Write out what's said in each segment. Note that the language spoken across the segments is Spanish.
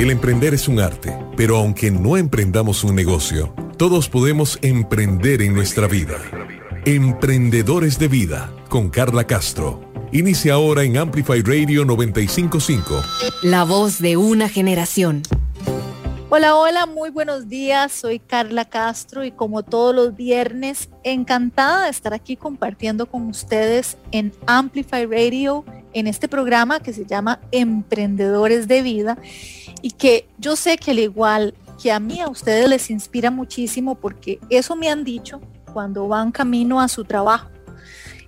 El emprender es un arte, pero aunque no emprendamos un negocio, todos podemos emprender en nuestra vida. Emprendedores de Vida, con Carla Castro. Inicia ahora en Amplify Radio 955. La voz de una generación. Hola, hola, muy buenos días. Soy Carla Castro y como todos los viernes, encantada de estar aquí compartiendo con ustedes en Amplify Radio, en este programa que se llama Emprendedores de Vida y que yo sé que al igual que a mí, a ustedes les inspira muchísimo porque eso me han dicho cuando van camino a su trabajo.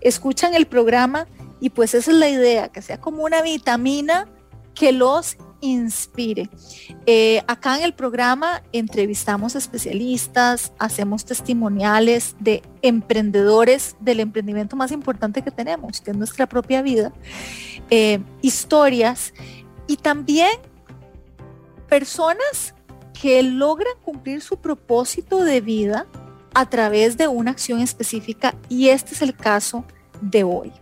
Escuchan el programa y pues esa es la idea, que sea como una vitamina que los inspire. Eh, acá en el programa entrevistamos especialistas, hacemos testimoniales de emprendedores del emprendimiento más importante que tenemos, que es nuestra propia vida, eh, historias y también personas que logran cumplir su propósito de vida a través de una acción específica y este es el caso de hoy.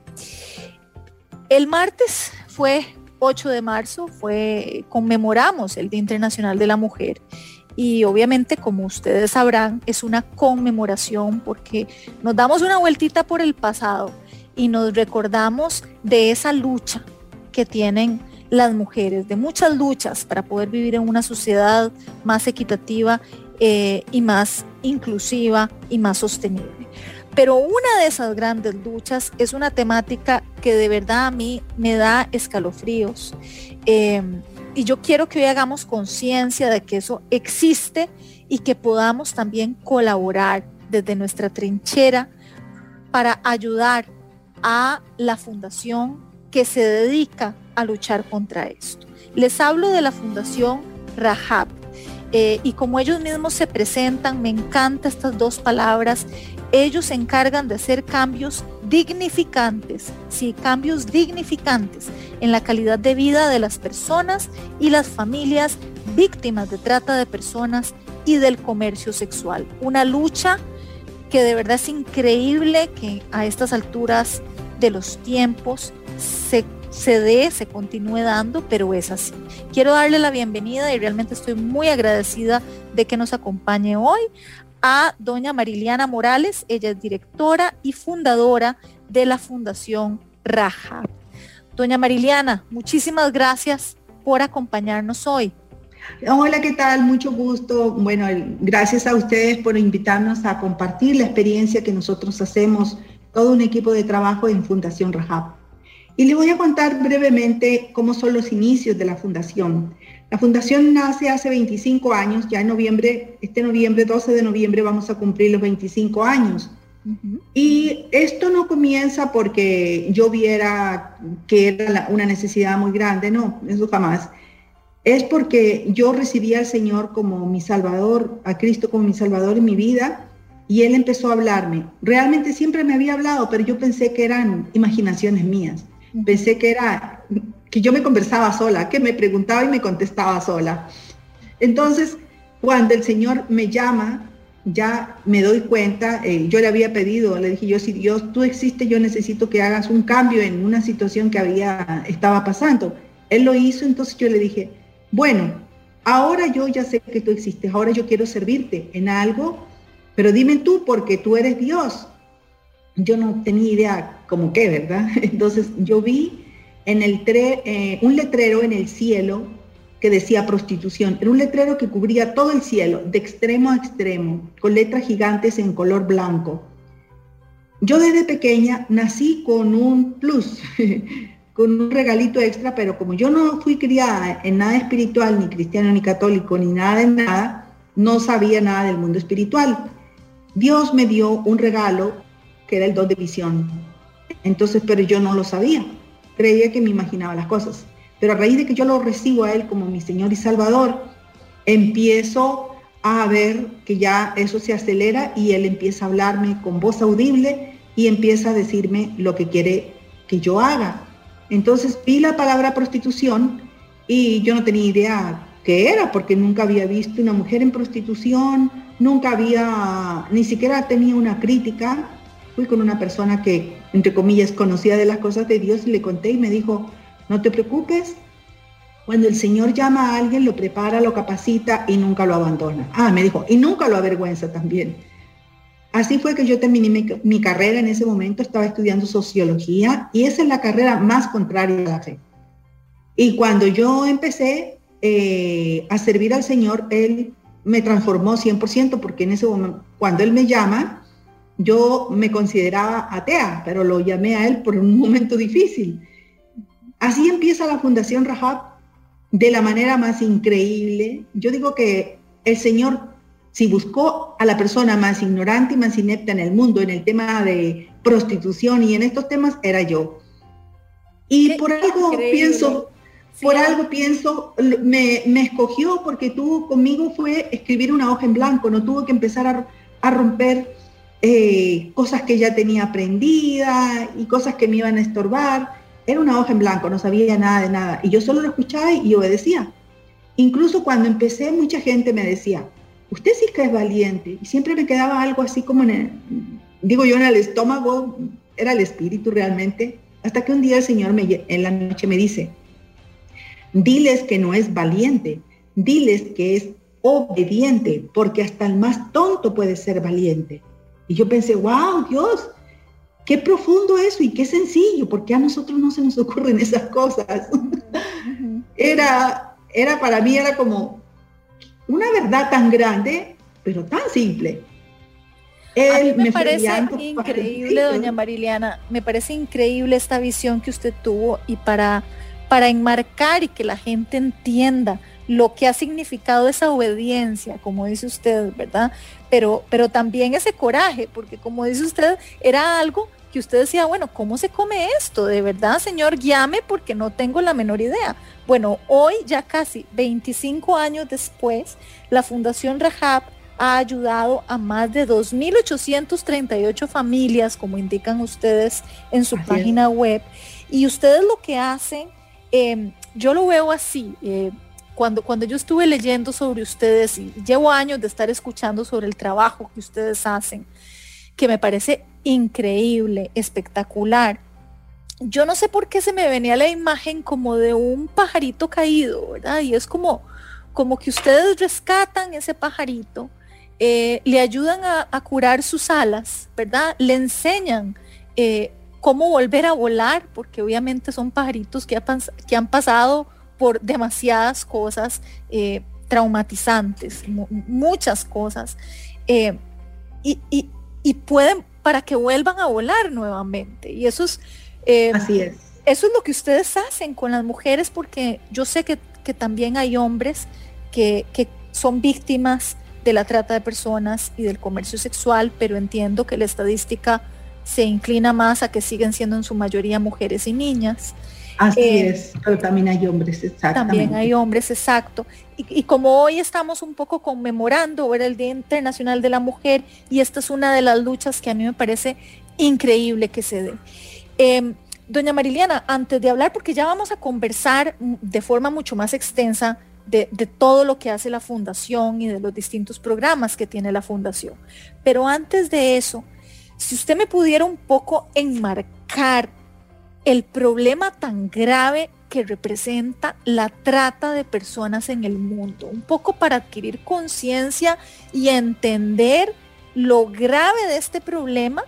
El martes fue 8 de marzo fue, conmemoramos el Día Internacional de la Mujer. Y obviamente, como ustedes sabrán, es una conmemoración porque nos damos una vueltita por el pasado y nos recordamos de esa lucha que tienen las mujeres, de muchas luchas para poder vivir en una sociedad más equitativa eh, y más inclusiva y más sostenible. Pero una de esas grandes luchas es una temática que de verdad a mí me da escalofríos. Em, y yo quiero que hoy hagamos conciencia de que eso existe y que podamos también colaborar desde nuestra trinchera para ayudar a la fundación que se dedica a luchar contra esto. Les hablo de la fundación Rahab. Eh, y como ellos mismos se presentan, me encantan estas dos palabras ellos se encargan de hacer cambios dignificantes, sí, cambios dignificantes en la calidad de vida de las personas y las familias víctimas de trata de personas y del comercio sexual. Una lucha que de verdad es increíble que a estas alturas de los tiempos se, se dé, se continúe dando, pero es así. Quiero darle la bienvenida y realmente estoy muy agradecida de que nos acompañe hoy a doña Mariliana Morales. Ella es directora y fundadora de la Fundación Raja. Doña Mariliana, muchísimas gracias por acompañarnos hoy. Hola, ¿qué tal? Mucho gusto. Bueno, gracias a ustedes por invitarnos a compartir la experiencia que nosotros hacemos, todo un equipo de trabajo en Fundación Rajab. Y les voy a contar brevemente cómo son los inicios de la fundación. La fundación nace hace 25 años, ya en noviembre, este noviembre, 12 de noviembre, vamos a cumplir los 25 años. Y esto no comienza porque yo viera que era una necesidad muy grande, no, eso jamás. Es porque yo recibí al Señor como mi Salvador, a Cristo como mi Salvador en mi vida, y Él empezó a hablarme. Realmente siempre me había hablado, pero yo pensé que eran imaginaciones mías. Pensé que era que yo me conversaba sola, que me preguntaba y me contestaba sola. Entonces, cuando el Señor me llama, ya me doy cuenta, eh, yo le había pedido, le dije yo, si Dios, tú existes, yo necesito que hagas un cambio en una situación que había, estaba pasando. Él lo hizo, entonces yo le dije, bueno, ahora yo ya sé que tú existes, ahora yo quiero servirte en algo, pero dime tú, porque tú eres Dios. Yo no tenía idea como qué, ¿verdad? Entonces yo vi en el eh, un letrero en el cielo que decía prostitución. Era un letrero que cubría todo el cielo, de extremo a extremo, con letras gigantes en color blanco. Yo desde pequeña nací con un plus, con un regalito extra, pero como yo no fui criada en nada espiritual, ni cristiano, ni católico, ni nada de nada, no sabía nada del mundo espiritual. Dios me dio un regalo que era el don de visión. Entonces, pero yo no lo sabía creía que me imaginaba las cosas. Pero a raíz de que yo lo recibo a Él como mi Señor y Salvador, empiezo a ver que ya eso se acelera y Él empieza a hablarme con voz audible y empieza a decirme lo que quiere que yo haga. Entonces vi la palabra prostitución y yo no tenía idea qué era, porque nunca había visto una mujer en prostitución, nunca había, ni siquiera tenía una crítica fui con una persona que, entre comillas, conocía de las cosas de Dios y le conté y me dijo, no te preocupes, Cuando el Señor llama a alguien, lo prepara, lo capacita y nunca lo abandona. Ah, me dijo, y nunca lo avergüenza también. Así fue que yo terminé mi, carrera en ese momento, estaba estudiando sociología y esa es la carrera más contraria a la fe. Y cuando yo empecé eh, a servir al Señor, Él me transformó 100% porque en ese momento, cuando Él me llama, yo me consideraba atea, pero lo llamé a Él por un momento difícil. Así empieza la Fundación Rahab de la manera más increíble. Yo digo que el Señor, si buscó a la persona más ignorante y más inepta en el mundo en el tema de prostitución y en estos temas, era yo. Y por algo pienso, por algo pienso, me, escogió porque tuvo conmigo fue escribir una hoja en blanco, no tuvo que empezar a, romper eh, cosas que ya tenía aprendida y cosas que me iban a estorbar era una hoja en blanco, no sabía nada de nada. Y yo solo lo escuchaba y obedecía. Incluso cuando empecé, mucha gente me decía, usted sí que es valiente. Y siempre me quedaba algo así como en el, digo yo, en el estómago, era el espíritu realmente. Hasta que un día el Señor me, en la noche me dice, diles que no es valiente, diles que es obediente, porque hasta el más tonto puede ser valiente. Y yo pensé, wow, Dios, Qué profundo eso y qué sencillo, porque a nosotros no se nos ocurren esas cosas. Era, era para mí, era como una verdad tan grande, pero tan simple. a mí me, parece increíble, doña Mariliana, me parece increíble esta visión que usted tuvo y para, para enmarcar y que la gente entienda lo que ha significado esa obediencia, como dice usted, ¿verdad? Pero, pero también ese coraje, porque como dice usted, era algo que usted decía, bueno, ¿cómo se come esto? De verdad, señor, guíame porque no tengo la menor idea. Bueno, hoy, ya casi 25 años después, la Fundación Rahab ha ayudado a más de 2.838 familias, como indican ustedes en su página web. Y ustedes lo que hacen, em, yo lo veo así. Eh, cuando, cuando yo estuve leyendo sobre ustedes y llevo años de estar escuchando sobre el trabajo que ustedes hacen, que me parece increíble, espectacular. Yo no sé por qué se me venía la imagen como de un pajarito caído, ¿verdad? Y es como, como que ustedes rescatan ese pajarito, eh, le ayudan a, curar sus alas, ¿verdad? Le enseñan eh, cómo volver a volar, porque obviamente son pajaritos que, que han pasado por demasiadas cosas eh, traumatizantes, muchas cosas, y, y, pueden para que vuelvan a volar nuevamente. Y eso es... Eh, Así es. Eso es lo que ustedes hacen con las mujeres porque yo sé que, también hay hombres que, son víctimas de la trata de personas y del comercio sexual, pero entiendo que la estadística se inclina más a que siguen siendo en su mayoría mujeres y niñas. Así eh, es, pero también hay hombres, exactamente. También hay hombres, exacto. Y, como hoy estamos un poco conmemorando el Día Internacional de la Mujer, y esta es una de las luchas que a mí me parece increíble que se dé. Em, doña Mariliana, antes de hablar, porque ya vamos a conversar de forma mucho más extensa de, de, todo lo que hace la fundación y de los distintos programas que tiene la fundación. Pero antes de eso, si usted me pudiera un poco enmarcar el problema tan grave que representa la trata de personas en el mundo, un poco para adquirir conciencia y entender lo grave de este problema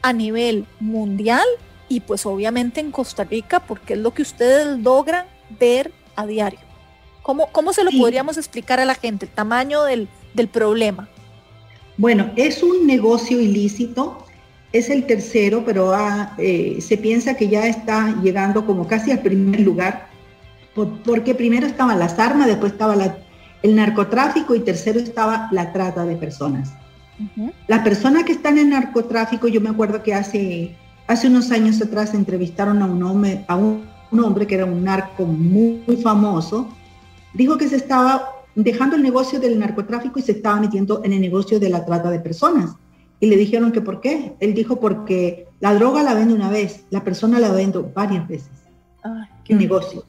a nivel mundial y pues obviamente en Costa Rica, porque es lo que ustedes logran ver a diario. ¿Cómo, cómo se lo podríamos explicar a la gente, el tamaño del, del problema? Bueno, es un negocio ilícito es el tercero, pero ah, eh, se piensa que ya está llegando como casi al primer lugar, porque primero estaban las armas, después estaba el narcotráfico y tercero estaba la trata de personas. Las personas que están en narcotráfico, yo me acuerdo que hace, hace unos años atrás entrevistaron a un hombre, a un, hombre que era un narco muy, muy famoso, dijo que se estaba dejando el negocio del narcotráfico y se estaba metiendo en el negocio de la trata de personas y le dijeron que por qué. Él dijo porque la droga la vende una vez, la persona la vende varias veces. qué negocio.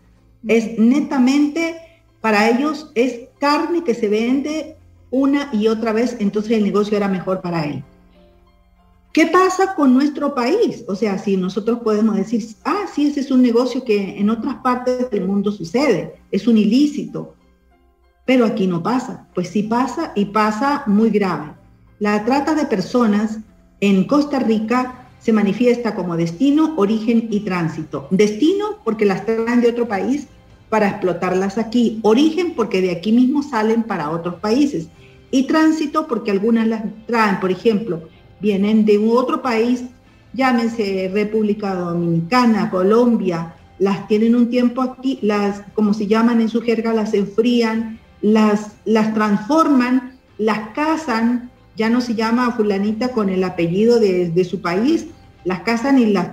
Es netamente, para ellos es carne que se vende una y otra vez, entonces el negocio era mejor para él. ¿Qué pasa con nuestro país? O sea, si nosotros podemos decir, ah, sí, ese es un negocio que en otras partes del mundo sucede, es un ilícito, pero aquí no pasa. Pues sí pasa y pasa muy grave. La trata de personas en Costa Rica se manifiesta como destino, origen y tránsito. Destino porque las traen de otro país para explotarlas aquí. Origen porque de aquí mismo salen para otros países. Y tránsito porque algunas las traen, por ejemplo, vienen de otro país, llámense República Dominicana, Colombia, las tienen un tiempo aquí, las, como se llaman en su jerga, las enfrían, las, las transforman, las casan, ya no se llama fulanita con el apellido de, de su país, las casan y las...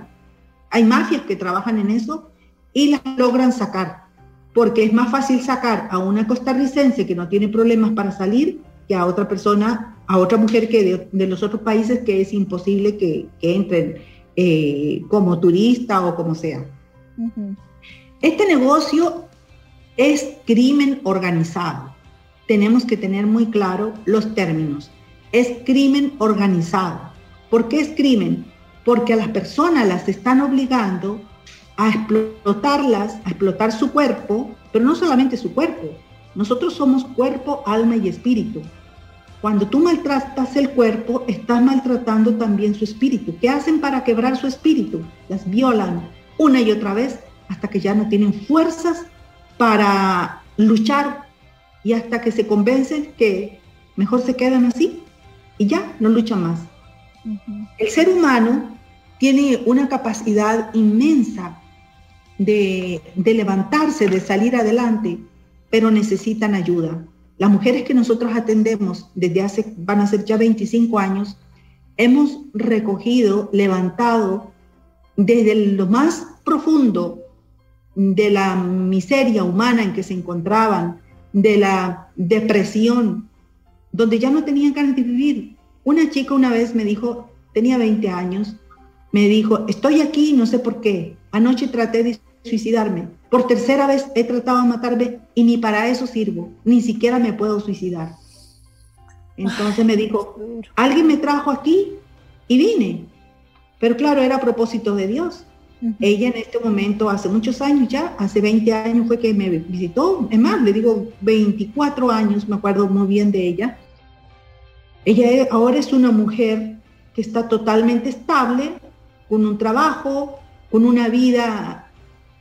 Hay mafias que trabajan en eso y las logran sacar, porque es más fácil sacar a una costarricense que no tiene problemas para salir que a otra persona, a otra mujer que de, los otros países que es imposible que, entren eh, como turista o como sea. Este negocio es crimen organizado. Tenemos que tener muy claro los términos. Es crimen organizado. ¿Por qué es crimen? Porque a las personas las están obligando a explotarlas, a explotar su cuerpo, pero no solamente su cuerpo, nosotros somos cuerpo, alma y espíritu. Cuando tú maltratas el cuerpo, estás maltratando también su espíritu. ¿Qué hacen para quebrar su espíritu? Las violan una y otra vez hasta que ya no tienen fuerzas para luchar y hasta que se convencen que mejor se quedan así y ya no luchan más. El ser humano tiene una capacidad inmensa de, de levantarse, de salir adelante, pero necesitan ayuda. Las mujeres que nosotros atendemos desde hace, van a ser ya 25 años, hemos recogido, levantado desde lo más profundo de la miseria humana en que se encontraban, de la depresión, donde ya no tenían ganas de vivir. Una chica una vez me dijo, tenía 20 años, me dijo, estoy aquí, no sé por qué. Anoche traté de suicidarme. Por tercera vez he tratado de matarme y ni para eso sirvo, ni siquiera me puedo suicidar. Entonces me dijo, alguien me trajo aquí y vine. Pero claro, era a propósito de Dios. Ella en este momento, hace muchos años ya, hace 20 años fue que me visitó. Es más, le digo 24 años, me acuerdo muy bien de ella. Ella ahora es una mujer que está totalmente estable, con un trabajo, con una vida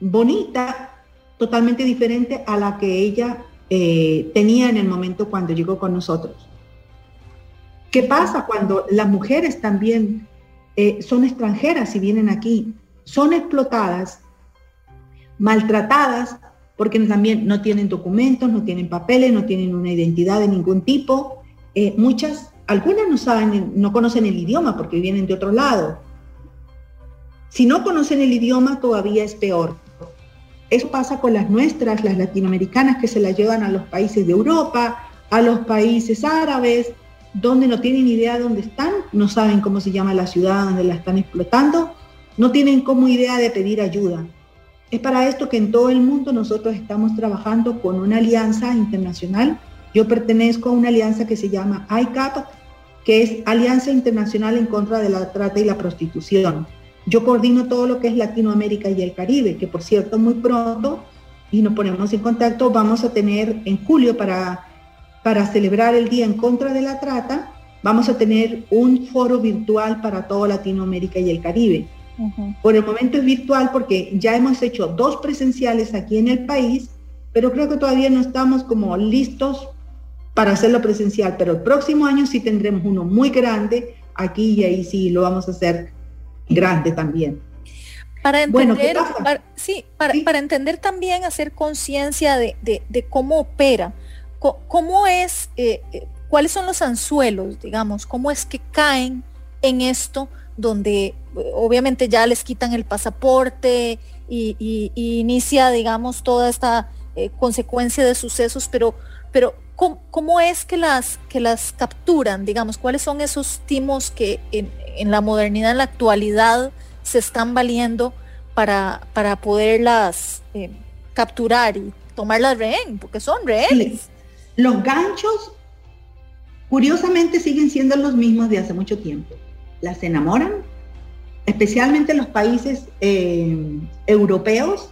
bonita, totalmente diferente a la que ella eh, tenía en el momento cuando llegó con nosotros. ¿Qué pasa cuando las mujeres también eh, son extranjeras y vienen aquí? Son explotadas, maltratadas, porque también no tienen documentos, no tienen papeles, no tienen una identidad de ningún tipo. Eh, muchas, algunas no saben, no conocen el idioma porque vienen de otro lado. Si no conocen el idioma, todavía es peor. Eso pasa con las nuestras, las latinoamericanas, que se las llevan a los países de Europa, a los países árabes, donde no tienen idea de dónde están, no saben cómo se llama la ciudad donde la están explotando, no tienen como idea de pedir ayuda. Es para esto que en todo el mundo nosotros estamos trabajando con una alianza internacional. Yo pertenezco a una alianza que se llama ICAP, que es Alianza Internacional en contra de la Trata y la Prostitución. Yo coordino todo lo que es Latinoamérica y el Caribe, que por cierto muy pronto, y nos ponemos en contacto, vamos a tener en julio para, para celebrar el Día en contra de la Trata, vamos a tener un foro virtual para toda Latinoamérica y el Caribe. Por el momento es virtual porque ya hemos hecho dos presenciales aquí en el país, pero creo que todavía no estamos como listos para hacerlo presencial, pero el próximo año sí tendremos uno muy grande aquí y ahí sí lo vamos a hacer grande también. Para entender, sí, para, entender también, hacer conciencia de, cómo opera, cómo es, eh, eh, cuáles son los anzuelos, digamos, cómo es que caen en esto donde eh, obviamente ya les quitan el pasaporte y, inicia, digamos, toda esta consecuencia de sucesos, pero, pero ¿cómo, es que las, que las capturan, digamos, cuáles son esos timos que en, la modernidad, en la actualidad, se están valiendo para, para poderlas eh, capturar y tomarlas rehén, porque son rehenes. Los ganchos, curiosamente, siguen siendo los mismos de hace mucho tiempo. las enamoran, especialmente en los países eh, europeos,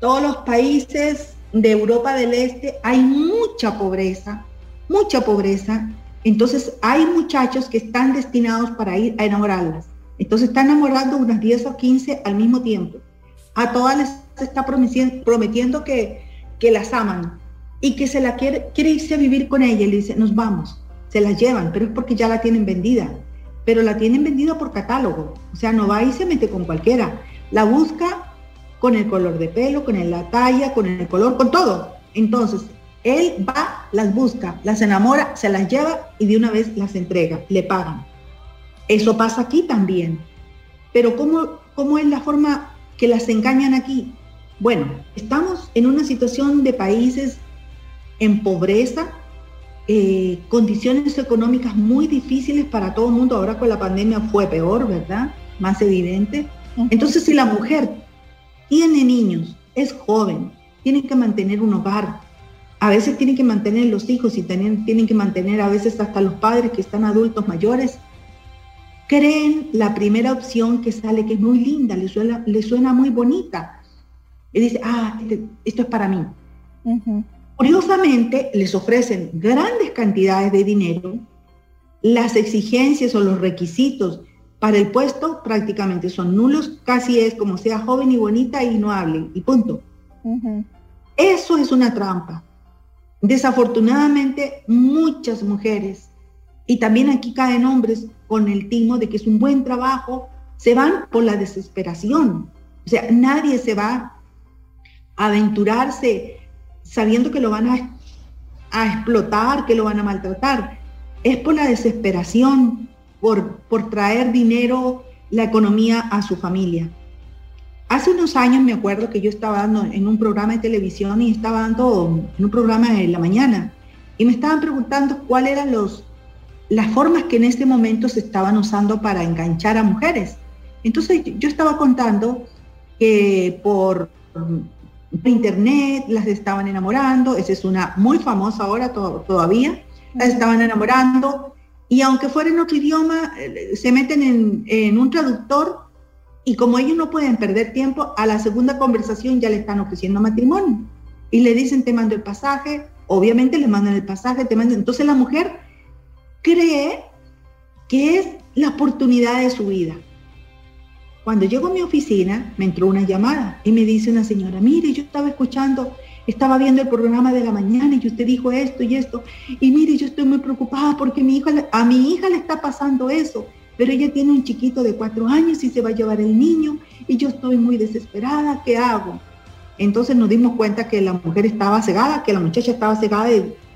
todos los países de Europa del Este hay mucha pobreza, mucha pobreza. Entonces hay muchachos que están destinados para ir a enamorarlas. Entonces están enamorando unas 10 o 15 al mismo tiempo. A todas les está prometiendo, que, que las aman y que se la quiere, quiere irse a vivir con ella y le dice, nos vamos. Se la llevan, pero es porque ya la tienen vendida. Pero la tienen vendida por catálogo. O sea, no va y se mete con cualquiera. La busca con el color de pelo, con la talla, con el color, con todo. Entonces, él va, las busca, las enamora, se las lleva y de una vez las entrega, le pagan. Eso pasa aquí también. Pero ¿cómo, cómo es la forma que las engañan aquí? Bueno, estamos en una situación de países en pobreza, eh, condiciones económicas muy difíciles para todo el mundo. Ahora con la pandemia fue peor, ¿verdad? Más evidente. Entonces, si la mujer tiene niños, es joven, tiene que mantener un hogar, a veces tiene que mantener los hijos y tienen, tienen que mantener a veces hasta los padres que están adultos mayores, creen la primera opción que sale, que es muy linda, le suena, le suena muy bonita. Y dice, ah, este, esto es para mí. Curiosamente, les ofrecen grandes cantidades de dinero, las exigencias o los requisitos para el puesto prácticamente son nulos, casi es como sea joven y bonita y no hable, y punto. Eso es una trampa. Desafortunadamente, muchas mujeres, y también aquí caen hombres con el timo de que es un buen trabajo, se van por la desesperación. O sea, nadie se va a aventurarse sabiendo que lo van a, a explotar, que lo van a maltratar. Es por la desesperación, por, por traer dinero, la economía a su familia. Hace unos años me acuerdo que yo estaba dando en un programa de televisión y estaba dando en un programa de la mañana y me estaban preguntando cuáles eran los, las formas que en este momento se estaban usando para enganchar a mujeres. Entonces yo estaba contando que por internet, las estaban enamorando, esa es una muy famosa ahora todavía, las estaban enamorando y aunque fuera en otro idioma, eh, se meten en, un traductor y como ellos no pueden perder tiempo, a la segunda conversación ya le están ofreciendo matrimonio. Y le dicen te mando el pasaje, obviamente le mandan el pasaje, te mandan, entonces la mujer cree que es la oportunidad de su vida. Cuando llego a mi oficina, me entró una llamada y me dice una señora, mire, yo estaba escuchando, estaba viendo el programa de la mañana y usted dijo esto y esto, y mire, yo estoy muy preocupada porque mi hija, a mi hija le está pasando eso, pero ella tiene un chiquito de cuatro años y se va a llevar el niño. Y yo estoy muy desesperada, ¿qué hago? Entonces nos dimos cuenta que la mujer estaba cegada, que la muchacha estaba cegada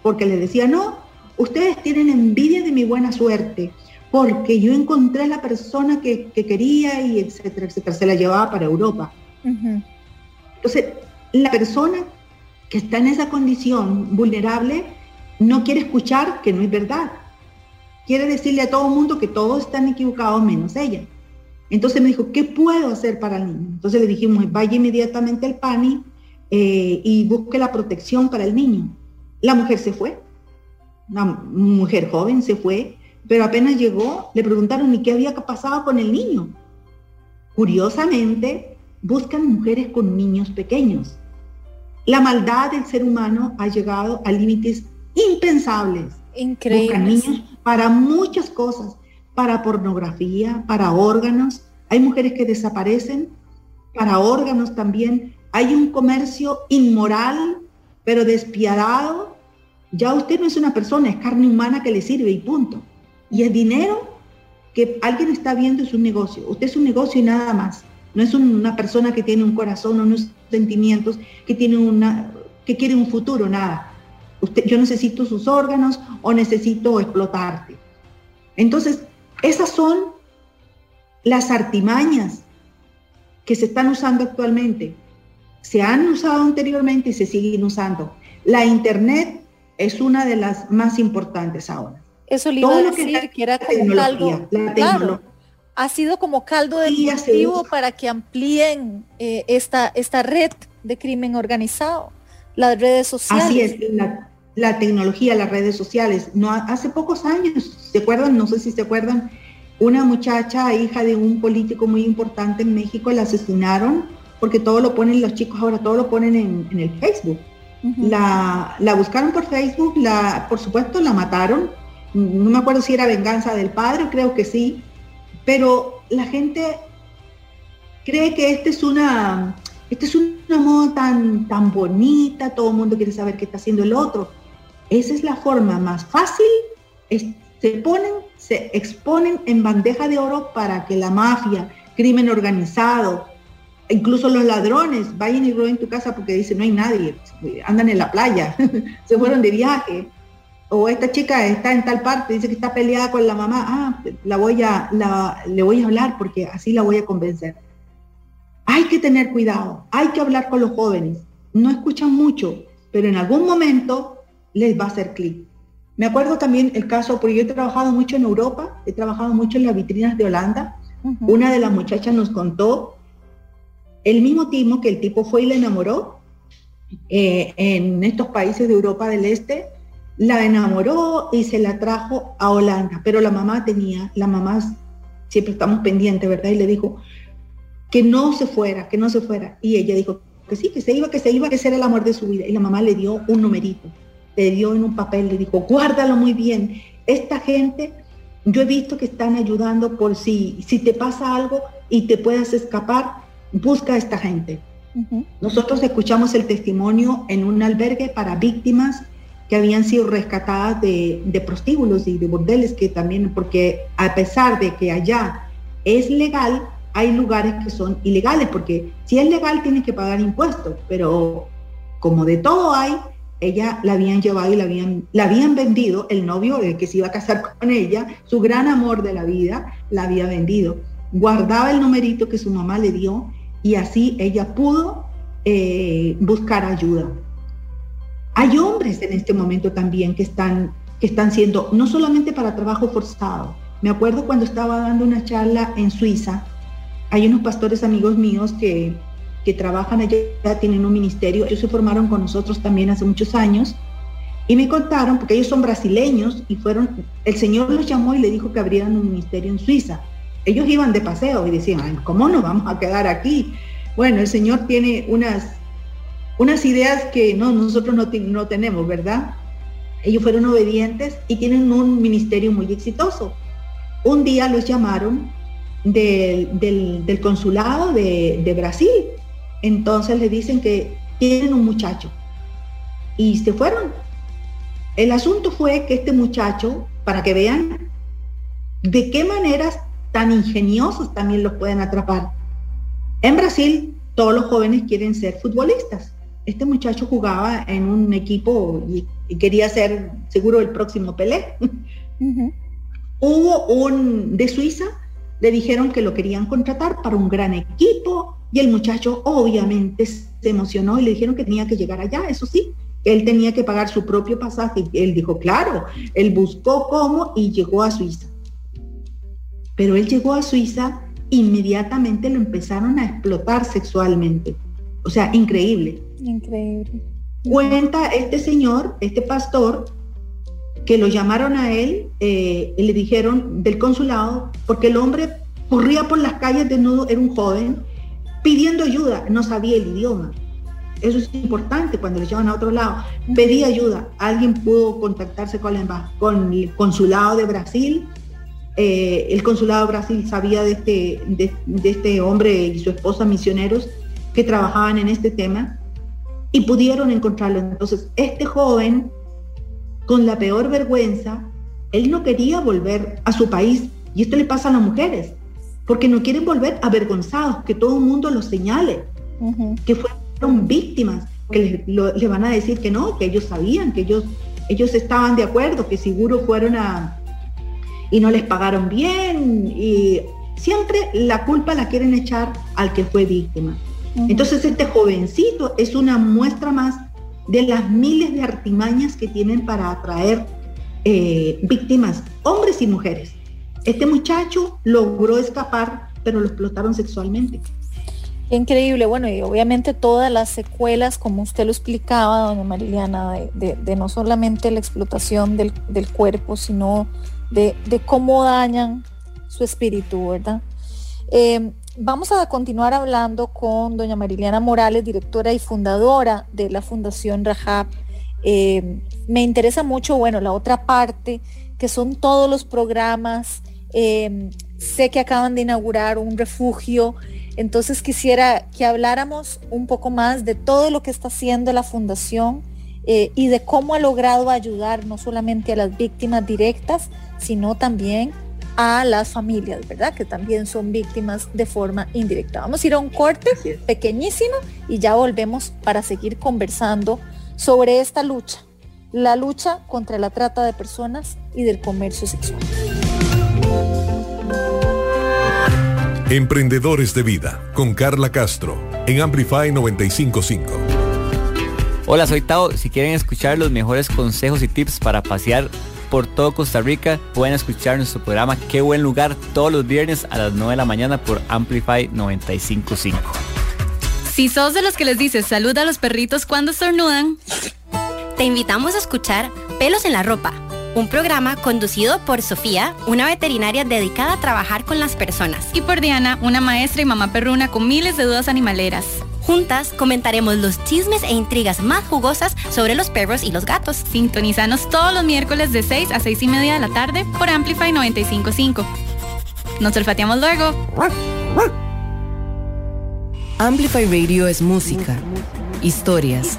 porque le decía, no, ustedes tienen envidia de mi buena suerte porque yo encontré la persona que, quería y etcétera, etcétera, se la llevaba para Europa. Entonces, la persona que está en esa condición vulnerable no quiere escuchar que no es verdad. Quiere decirle a todo el mundo que todos están equivocados menos ella. Entonces me dijo, ¿qué puedo hacer para el niño? Entonces le dijimos, vaya inmediatamente al PANI eh, y busque la protección para el niño. La mujer se fue, una mujer joven se fue, pero apenas llegó, le preguntaron, ¿y qué había pasado con el niño? Curiosamente, buscan mujeres con niños pequeños. La maldad del ser humano ha llegado a límites impensables. Increíble. Buscan niños para muchas cosas, para pornografía, para órganos. Hay mujeres que desaparecen para órganos también. Hay un comercio inmoral, pero despiadado. Ya usted no es una persona, es carne humana que le sirve y punto. Y el dinero que alguien está viendo es un negocio. Usted es un negocio y nada más. No es una persona que tiene un corazón unos sentimientos, que tiene una, que quiere un futuro, nada. Usted, yo necesito sus órganos o necesito explotarte. Entonces, esas son las artimañas que se están usando actualmente. Se han usado anteriormente y se siguen usando. La Internet es una de las más importantes ahora. Eso le iba a decir que, era como caldo. Claro, ha sido como caldo de cultivo para que amplíen eh, esta, esta red de crimen organizado, las redes sociales. Así es, la, tecnología, las redes sociales. No, hace pocos años, ¿se acuerdan? No sé si se acuerdan, una muchacha, hija de un político muy importante en México, la asesinaron porque todo lo ponen los chicos ahora, todo lo ponen en, el Facebook. la, la, buscaron por Facebook, la, por supuesto la mataron. No me acuerdo si era venganza del padre, creo que sí. Pero la gente cree que este es una, este es una moda tan, tan bonita, todo el mundo quiere saber qué está haciendo el otro. Esa es la forma más fácil. se ponen, se exponen en bandeja de oro para que la mafia, crimen organizado, incluso los ladrones vayan y roben tu casa porque dicen no hay nadie, andan en la playa, se fueron de viaje. O esta chica está en tal parte, dice que está peleada con la mamá, ah, la voy a, le voy a hablar porque así la voy a convencer. Hay que tener cuidado, hay que hablar con los jóvenes. No escuchan mucho, pero en algún momento les va a hacer clic. Me acuerdo también el caso, porque yo he trabajado mucho en Europa, he trabajado mucho en las vitrinas de Holanda. Una de las muchachas nos contó el mismo timo que el tipo fue y la enamoró eh, en estos países de Europa del Este, la enamoró y se la trajo a Holanda, pero la mamá tenía, la mamá siempre estamos pendientes, ¿verdad? Y le dijo que no se fuera, que no se fuera. Y ella dijo que sí, que se iba, que se iba, que ese era el amor de su vida. Y la mamá le dio un numerito le dio en un papel, le dijo, guárdalo muy bien. Esta gente, yo he visto que están ayudando por si, si te pasa algo y te puedas escapar, busca a esta gente. Nosotros escuchamos el testimonio en un albergue para víctimas que habían sido rescatadas de, de prostíbulos y de bordeles, que también, porque a pesar de que allá es legal, hay lugares que son ilegales, porque si es legal tienes que pagar impuestos, pero como de todo hay, ella la habían llevado y la habían, la habían vendido, el novio el que se iba a casar con ella, su gran amor de la vida, la había vendido. Guardaba el numerito que su mamá le dio y así ella pudo eh, buscar ayuda. Hay hombres en este momento también que están, que están siendo, no solamente para trabajo forzado. Me acuerdo cuando estaba dando una charla en Suiza, hay unos pastores amigos míos que que trabajan allá, tienen un ministerio, ellos se formaron con nosotros también hace muchos años y me contaron, porque ellos son brasileños y fueron, el Señor los llamó y le dijo que abrieran un ministerio en Suiza. Ellos iban de paseo y decían, ¿cómo nos vamos a quedar aquí? Bueno, el Señor tiene unas, unas ideas que no, nosotros no, no tenemos, ¿verdad? Ellos fueron obedientes y tienen un ministerio muy exitoso. Un día los llamaron del, del, consulado de, de Brasil entonces le dicen que tienen un muchacho y se fueron. El asunto fue que este muchacho, para que vean de qué maneras tan ingeniosos también los pueden atrapar. En Brasil, todos los jóvenes quieren ser futbolistas. Este muchacho jugaba en un equipo y, quería ser seguro el próximo Pelé. Hubo un de Suiza, le dijeron que lo querían contratar para un gran equipo, y el muchacho obviamente se emocionó y le dijeron que tenía que llegar allá, eso sí, él tenía que pagar su propio pasaje. Él dijo, claro, él buscó cómo y llegó a Suiza. Pero él llegó a Suiza, inmediatamente lo empezaron a explotar sexualmente. O sea, increíble. Increíble. Cuenta este señor, este pastor, que lo llamaron a él eh, y le dijeron del consulado, porque el hombre corría por las calles desnudo, era un joven, pidiendo ayuda, no sabía el idioma. Eso es importante cuando le llevan a otro lado. Pedía ayuda. Alguien pudo contactarse con, con el consulado de Brasil. Eh, el consulado de Brasil sabía de este, de, este hombre y su esposa misioneros que trabajaban en este tema y pudieron encontrarlo. Entonces, este joven, con la peor vergüenza, él no quería volver a su país. Y esto le pasa a las mujeres porque no quieren volver avergonzados, que todo el mundo los señale, que fueron víctimas, que les, van a decir que no, que ellos sabían, que ellos, ellos estaban de acuerdo, que seguro fueron a... y no les pagaron bien, y siempre la culpa la quieren echar al que fue víctima. Entonces este jovencito es una muestra más de las miles de artimañas que tienen para atraer eh, víctimas, hombres y mujeres. Este muchacho logró escapar, pero lo explotaron sexualmente. increíble, bueno, y obviamente todas las secuelas, como usted lo explicaba, doña Mariliana, de, no solamente la explotación del, cuerpo, sino de, cómo dañan su espíritu, ¿verdad? Eh, vamos a continuar hablando con doña Mariliana Morales, directora y fundadora de la Fundación Rajab. Eh, me interesa mucho, bueno, la otra parte, que son todos los programas. Eh, sé que acaban de inaugurar un refugio, entonces quisiera que habláramos un poco más de todo lo que está haciendo la Fundación y de cómo ha logrado ayudar no solamente a las víctimas directas, sino también a las familias, ¿verdad? Que también son víctimas de forma indirecta. Vamos a ir a un corte pequeñísimo y ya volvemos para seguir conversando sobre esta lucha, la lucha contra la trata de personas y del comercio sexual. Emprendedores de Vida con Carla Castro en Amplify 955. Hola, soy Tao. Si quieren escuchar los mejores consejos y tips para pasear por todo Costa Rica. Pueden escuchar nuestro programa Qué buen lugar todos los viernes a las 9 de la mañana por Amplify 955. Si sos de los que les dices salud a los perritos cuando estornudan, te invitamos a escuchar Pelos en la Ropa, un programa conducido por Sofía, una veterinaria dedicada a trabajar con las personas. Y por Diana, una maestra y mamá perruna con miles de dudas animaleras. Juntas comentaremos los chismes e intrigas más jugosas sobre los perros y los gatos. Sintonizanos todos los miércoles de 6 a 6 y media de la tarde por Amplify 955. Nos olfateamos luego. Amplify Radio es música, historias,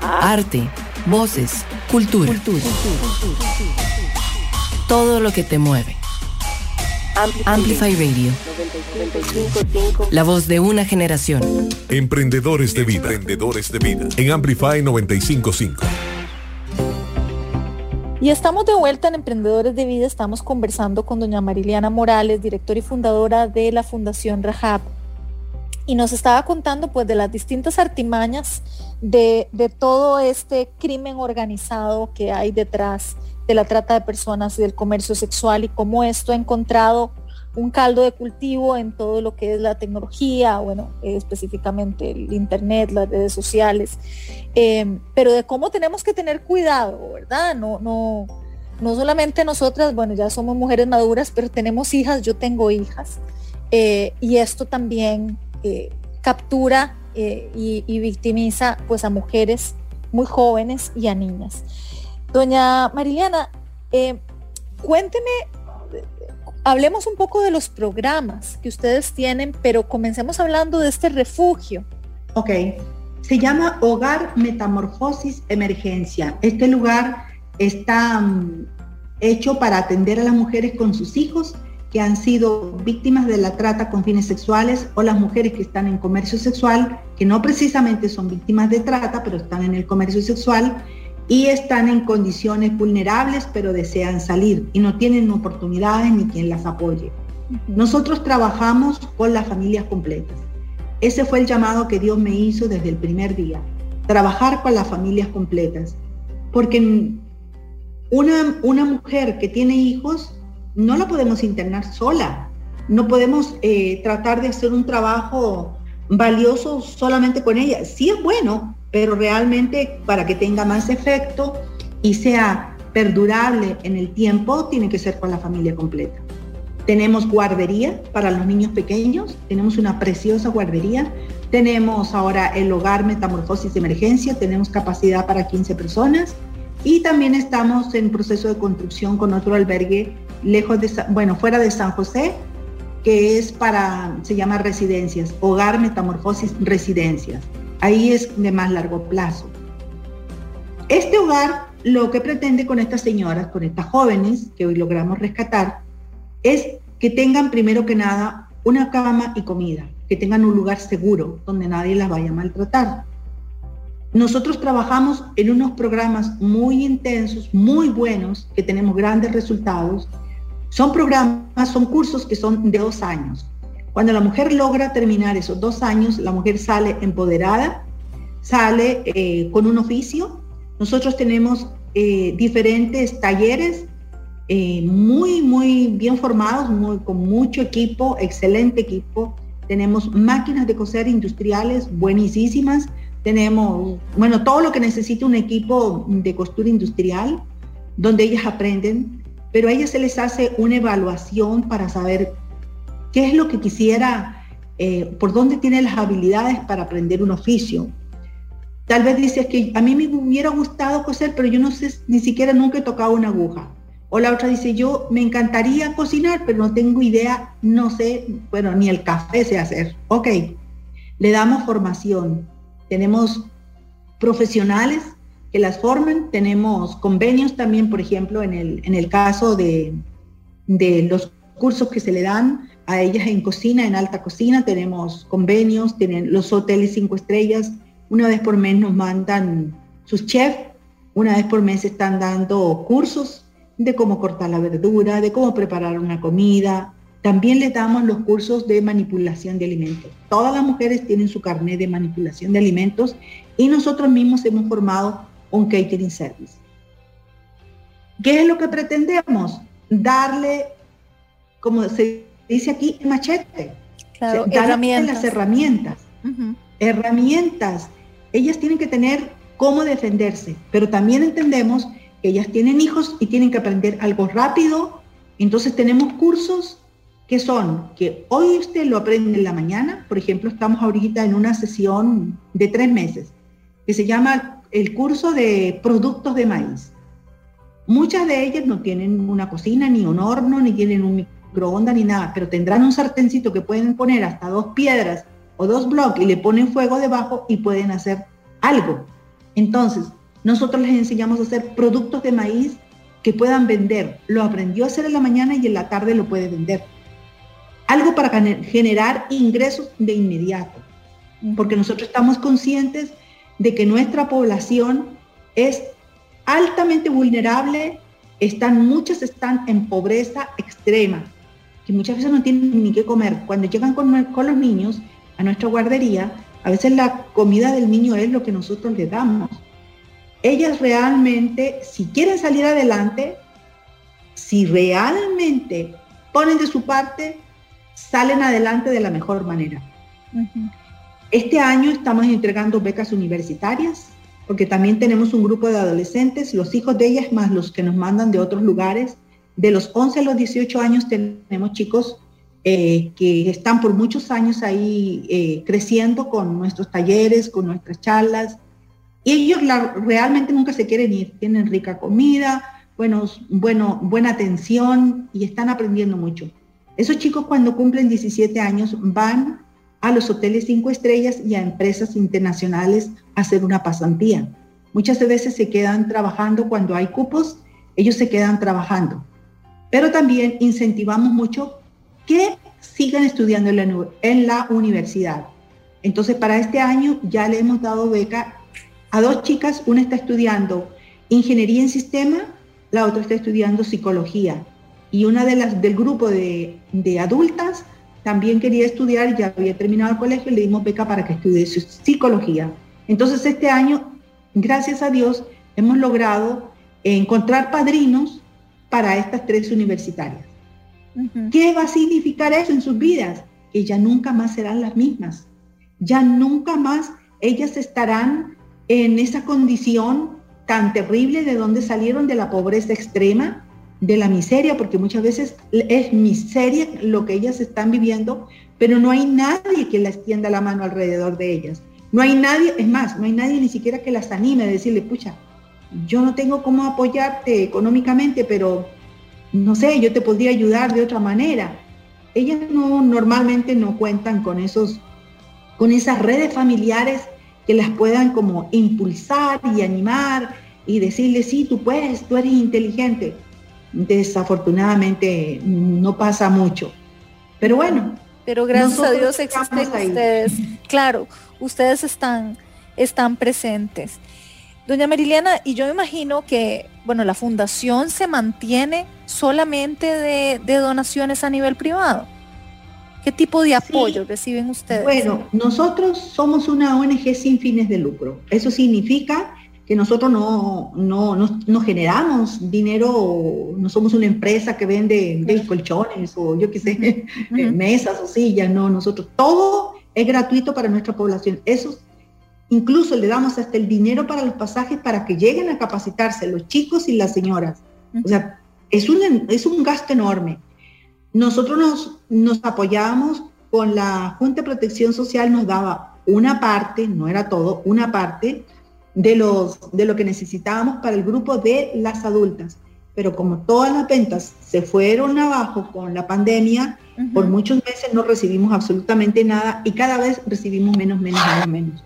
arte, voces, cultura. Todo lo que te mueve. Amplify Radio. La voz de una generación. Emprendedores de vida. Emprendedores de vida. En Amplify 955. Y estamos de vuelta en Emprendedores de Vida. Estamos conversando con doña Mariliana Morales, directora y fundadora de la Fundación Rahab. Y nos estaba contando pues de las distintas artimañas de, de todo este crimen organizado que hay detrás de la trata de personas y del comercio sexual y cómo esto ha encontrado un caldo de cultivo en todo lo que es la tecnología, bueno, eh, específicamente el Internet, las redes sociales, eh, pero de cómo tenemos que tener cuidado, ¿verdad? No, no, no solamente nosotras, bueno, ya somos mujeres maduras, pero tenemos hijas, yo tengo hijas, eh, y esto también captura y, y victimiza pues a mujeres muy jóvenes y a niñas. Doña Mariliana, eh, cuénteme, hablemos un poco de los programas que ustedes tienen, pero comencemos hablando de este refugio. Ok, se llama Hogar Metamorfosis Emergencia. Este lugar está um, hecho para atender a las mujeres con sus hijos que han sido víctimas de la trata con fines sexuales o las mujeres que están en comercio sexual, que no precisamente son víctimas de trata, pero están en el comercio sexual y están en condiciones vulnerables, pero desean salir y no tienen oportunidades ni quien las apoye. Nosotros trabajamos con las familias completas. Ese fue el llamado que Dios me hizo desde el primer día, trabajar con las familias completas. Porque una, una mujer que tiene hijos no la podemos internar sola, no podemos eh, tratar de hacer un trabajo valioso solamente con ella. Sí es bueno, pero realmente para que tenga más efecto y sea perdurable en el tiempo, tiene que ser con la familia completa. Tenemos guardería para los niños pequeños, tenemos una preciosa guardería, tenemos ahora el hogar Metamorfosis de Emergencia, tenemos capacidad para 15 personas y también estamos en proceso de construcción con otro albergue lejos de, bueno, fuera de San José, que es para, se llama residencias, hogar Metamorfosis Residencias. Ahí es de más largo plazo. Este hogar lo que pretende con estas señoras, con estas jóvenes que hoy logramos rescatar, es que tengan primero que nada una cama y comida, que tengan un lugar seguro donde nadie las vaya a maltratar. Nosotros trabajamos en unos programas muy intensos, muy buenos, que tenemos grandes resultados. Son programas, son cursos que son de dos años. Cuando la mujer logra terminar esos dos años, la mujer sale empoderada, sale eh, con un oficio. Nosotros tenemos eh, diferentes talleres eh, muy, muy bien formados, con mucho equipo, excelente equipo. Tenemos máquinas de coser industriales buenísimas. Tenemos, bueno, todo lo que necesita un equipo de costura industrial, donde ellas aprenden pero a ellas se les hace una evaluación para saber qué es lo que quisiera, eh, por dónde tiene las habilidades para aprender un oficio. Tal vez dices que a mí me hubiera gustado coser, pero yo no sé, ni siquiera nunca he tocado una aguja. O la otra dice, yo me encantaría cocinar, pero no tengo idea, no sé, bueno, ni el café sé hacer. Ok, le damos formación. Tenemos profesionales que las forman, tenemos convenios también, por ejemplo, en el, en el caso de, de los cursos que se le dan a ellas en cocina, en alta cocina, tenemos convenios, tienen los hoteles cinco estrellas, una vez por mes nos mandan sus chefs, una vez por mes están dando cursos de cómo cortar la verdura, de cómo preparar una comida. También les damos los cursos de manipulación de alimentos. Todas las mujeres tienen su carnet de manipulación de alimentos y nosotros mismos hemos formado un catering service. ¿Qué es lo que pretendemos? Darle, como se dice aquí, machete. Claro, herramientas. las herramientas. Herramientas. Ellas tienen que tener cómo defenderse, pero también entendemos ellas tienen hijos y tienen que aprender algo rápido. Entonces tenemos cursos que son que hoy usted lo aprende en la mañana. Por ejemplo, estamos ahorita en una sesión de tres meses que se llama el curso de productos de maíz. Muchas de ellas no tienen una cocina, ni un horno, ni tienen un microondas, ni nada, pero tendrán un sartencito que pueden poner hasta dos piedras o dos bloques y le ponen fuego debajo y pueden hacer algo. Entonces, nosotros les enseñamos a hacer productos de maíz que puedan vender. Lo aprendió a hacer en la mañana y en la tarde lo puede vender. Algo para generar ingresos de inmediato, porque nosotros estamos conscientes de que nuestra población es altamente vulnerable, están, muchas están en pobreza extrema, que muchas veces no tienen ni qué comer. Cuando llegan con, con los niños a nuestra guardería, a veces la comida del niño es lo que nosotros le damos ellas realmente, si quieren salir adelante, si realmente ponen de su parte, salen adelante de la mejor manera. Este año estamos entregando becas universitarias, porque también tenemos un grupo de adolescentes, los hijos de ellas más los que nos mandan de otros lugares. De los 11 a los 18 años tenemos chicos eh, que están por muchos años ahí eh, creciendo con nuestros talleres, con nuestras charlas, y ellos realmente nunca se quieren ir, tienen rica comida, buenos, bueno, buena atención y están aprendiendo mucho. Esos chicos cuando cumplen 17 años van a los hoteles cinco estrellas y a empresas internacionales a hacer una pasantía. Muchas veces se quedan trabajando cuando hay cupos, ellos se quedan trabajando. Pero también incentivamos mucho que sigan estudiando en la, universidad. Entonces, para este año ya le hemos dado beca a dos chicas, una está estudiando ingeniería en sistema, la otra está estudiando psicología. Y una de las del grupo de, adultas también quería estudiar, ya había terminado el colegio le dimos beca para que estudie psicología. Entonces este año, gracias a Dios, hemos logrado encontrar padrinos para estas tres universitarias. ¿Qué va a significar eso en sus vidas? Que ya nunca más serán las mismas. Ya nunca más ellas estarán en esa condición tan terrible de donde salieron de la pobreza extrema, de la miseria, porque muchas veces es miseria lo que ellas están viviendo, pero no hay nadie que las tienda la mano alrededor de ellas. No hay nadie, es más, no hay nadie ni siquiera que las anime a decirle, pucha, yo no tengo cómo apoyarte económicamente, pero no sé, yo te podría ayudar de otra manera. Ellas no normalmente no cuentan con esos con esas redes familiares que las puedan como impulsar y animar y decirle, sí, tú puedes, tú eres inteligente. Desafortunadamente no pasa mucho. Pero bueno. Pero gracias a Dios existen ustedes. Claro, ustedes están, están presentes. Doña Mariliana, y yo me imagino que, bueno, la fundación se mantiene solamente de, de donaciones a nivel privado. ¿Qué tipo de apoyo reciben ustedes? Bueno, nosotros somos una ONG sin fines de lucro. Eso significa que nosotros no, no, generamos dinero, no somos una empresa que vende, colchones o yo qué sé, mesas o sillas, no, nosotros todo es gratuito para nuestra población. Eso incluso le damos hasta el dinero para los pasajes para que lleguen a capacitarse los chicos y las señoras. O sea, es un, es un gasto enorme. Nosotros nos, nos apoyábamos con la Junta de Protección Social, nos daba una parte, no era todo, una parte de, los, de lo que necesitábamos para el grupo de las adultas. Pero como todas las ventas se fueron abajo con la pandemia, por muchos meses no recibimos absolutamente nada y cada vez recibimos menos, menos, menos, menos.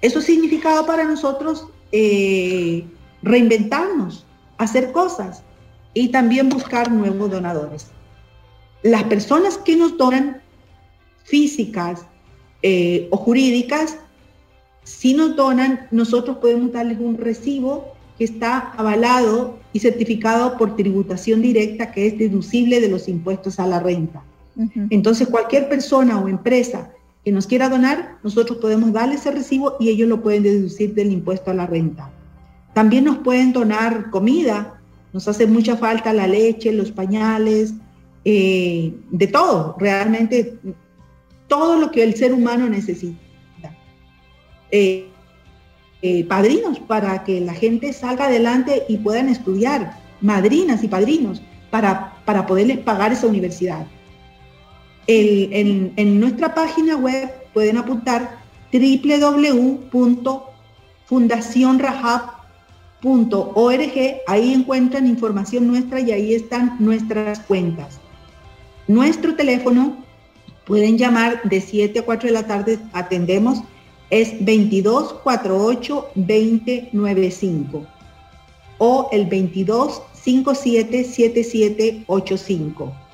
Eso significaba para nosotros eh, reinventarnos, hacer cosas y también buscar nuevos donadores. Las personas que nos donan físicas eh, o jurídicas, si nos donan, nosotros podemos darles un recibo que está avalado y certificado por tributación directa que es deducible de los impuestos a la renta. Entonces, cualquier persona o empresa que nos quiera donar, nosotros podemos darle ese recibo y ellos lo pueden deducir del impuesto a la renta. También nos pueden donar comida, nos hace mucha falta la leche, los pañales, eh, de todo, realmente todo lo que el ser humano necesita. Eh, eh, padrinos para que la gente salga adelante y puedan estudiar, madrinas y padrinos para, para poderles pagar esa universidad. En, nuestra página web pueden apuntar www.fundacionrahab.org, ahí encuentran información nuestra y ahí están nuestras cuentas. Nuestro teléfono, pueden llamar de 7 a 4 de la tarde, atendemos es 2248 2095 o el 22 7785.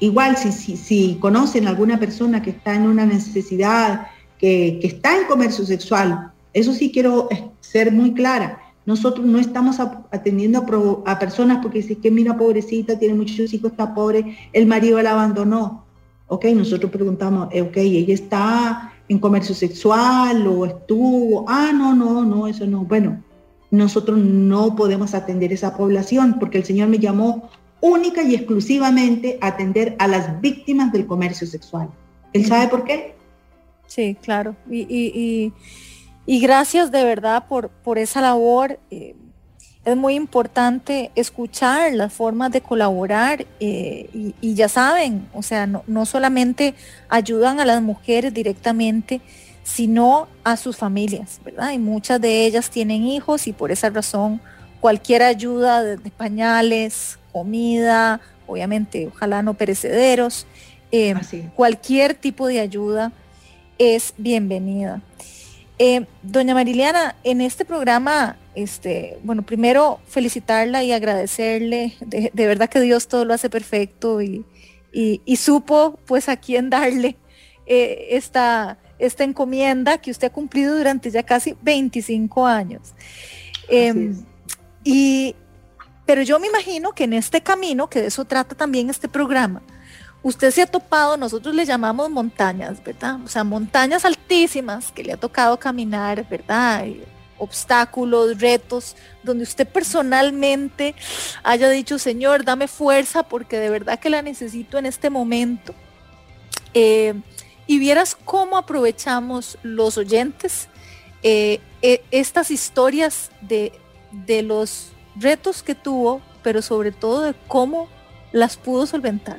Igual, si, si, si, conocen alguna persona que está en una necesidad, que, que, está en comercio sexual, eso sí quiero ser muy clara. Nosotros no estamos atendiendo a, personas porque es que mira, pobrecita, tiene muchos hijos, está pobre, el marido la abandonó. Ok, nosotros preguntamos, eh, ok, ella está en comercio sexual o estuvo, ah, no, no, no, eso no. Bueno, nosotros no podemos atender esa población porque el Señor me llamó única y exclusivamente atender a las víctimas del comercio sexual. ¿Él sabe por qué? Sí, claro. Y, gracias de verdad por, por esa labor. Eh, es muy importante escuchar las formas de colaborar eh, y, ya saben, o sea, no, solamente ayudan a las mujeres directamente, sino a sus familias, ¿verdad? Y muchas de ellas tienen hijos y por esa razón cualquier ayuda de, pañales, comida, obviamente, ojalá no perecederos, eh, cualquier tipo de ayuda es bienvenida. Eh, doña Mariliana, en este programa, este, bueno, primero felicitarla y agradecerle, de, verdad que Dios todo lo hace perfecto y, supo pues a quién darle eh, esta, esta encomienda que usted ha cumplido durante ya casi 25 años. Em, y, pero yo me imagino que en este camino, que de eso trata también este programa, usted se ha topado, nosotros le llamamos montañas, ¿verdad? O sea, montañas altísimas que le ha tocado caminar, ¿verdad? obstáculos, retos, donde usted personalmente haya dicho, Señor, dame fuerza porque de verdad que la necesito en este momento. Eh, y vieras cómo aprovechamos los oyentes eh, e, estas historias de, de los retos que tuvo, pero sobre todo de cómo las pudo solventar.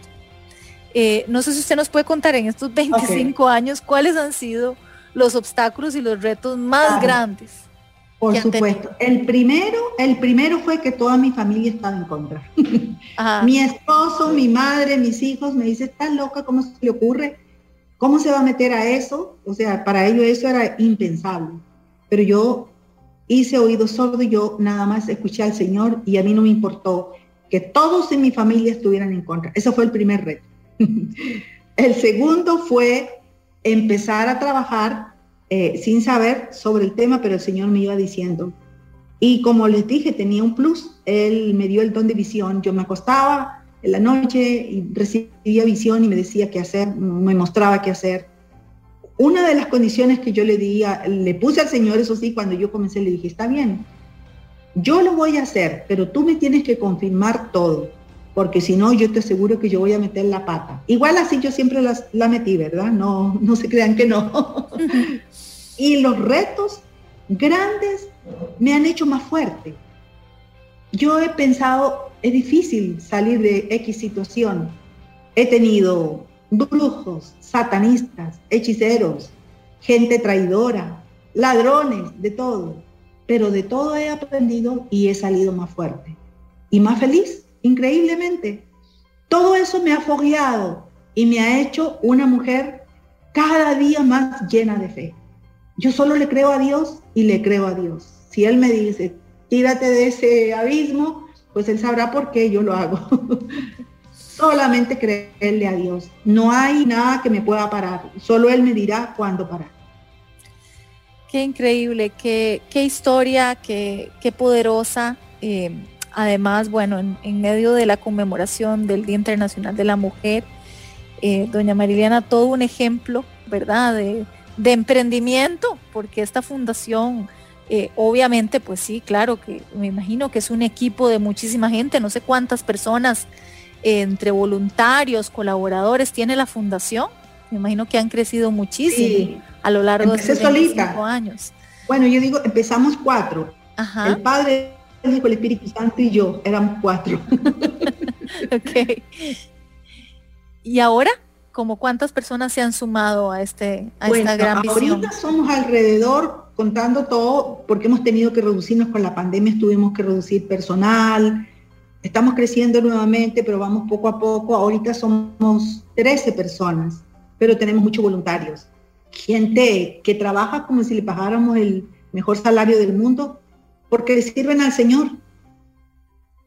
Eh, no sé si usted nos puede contar en estos 25 años cuáles han sido los obstáculos y los retos más grandes. Por supuesto. El primero, el primero fue que toda mi familia estaba en contra. mi esposo, mi madre, mis hijos me dicen, ¿estás loca? ¿Cómo se le ocurre? ¿Cómo se va a meter a eso? O sea, para ellos eso era impensable. Pero yo hice oído sordo y yo nada más escuché al Señor y a mí no me importó que todos en mi familia estuvieran en contra. Eso fue el primer reto. el segundo fue empezar a trabajar eh, sin saber sobre el tema, pero el Señor me iba diciendo. Y como les dije, tenía un plus. Él me dio el don de visión. Yo me acostaba en la noche y recibía visión y me decía qué hacer, me mostraba qué hacer. Una de las condiciones que yo le di, le puse al Señor, eso sí, cuando yo comencé, le dije, está bien, yo lo voy a hacer, pero tú me tienes que confirmar todo porque si no, yo te aseguro que yo voy a meter la pata. Igual así yo siempre la metí, ¿verdad? No, no se crean que no. y los retos grandes me han hecho más fuerte. Yo he pensado, es difícil salir de X situación. He tenido brujos, satanistas, hechiceros, gente traidora, ladrones, de todo. Pero de todo he aprendido y he salido más fuerte y más feliz, increíblemente. Todo eso me ha fogueado y me ha hecho una mujer cada día más llena de fe. Yo solo le creo a Dios y le creo a Dios. Si Él me dice, tírate de ese abismo, pues Él sabrá por qué yo lo hago. Solamente creerle a Dios. No hay nada que me pueda parar. Solo Él me dirá cuándo parar. Qué increíble, qué, qué historia, qué, qué poderosa. Eh, además, bueno, en, medio de la conmemoración del Día Internacional de la Mujer, eh, doña Mariliana, todo un ejemplo, ¿verdad? De, emprendimiento, porque esta fundación, eh, obviamente, pues sí, claro que me imagino que es un equipo de muchísima gente, no sé cuántas personas entre voluntarios, colaboradores tiene la fundación. Me imagino que han crecido muchísimo a lo largo de estos cinco años. Bueno, yo digo, empezamos cuatro. El Padre, el Hijo, el Espíritu Santo y yo, éramos cuatro. ok. ¿Y ahora? ¿Como cuántas personas se han sumado a, este, a esta gran visión? Ahorita somos alrededor, contando todo, porque hemos tenido que reducirnos con la pandemia, tuvimos que reducir personal, estamos creciendo nuevamente, pero vamos poco a poco. Ahorita somos 13 personas, pero tenemos muchos voluntarios gente que trabaja como si le pagáramos el mejor salario del mundo, porque le sirven al Señor.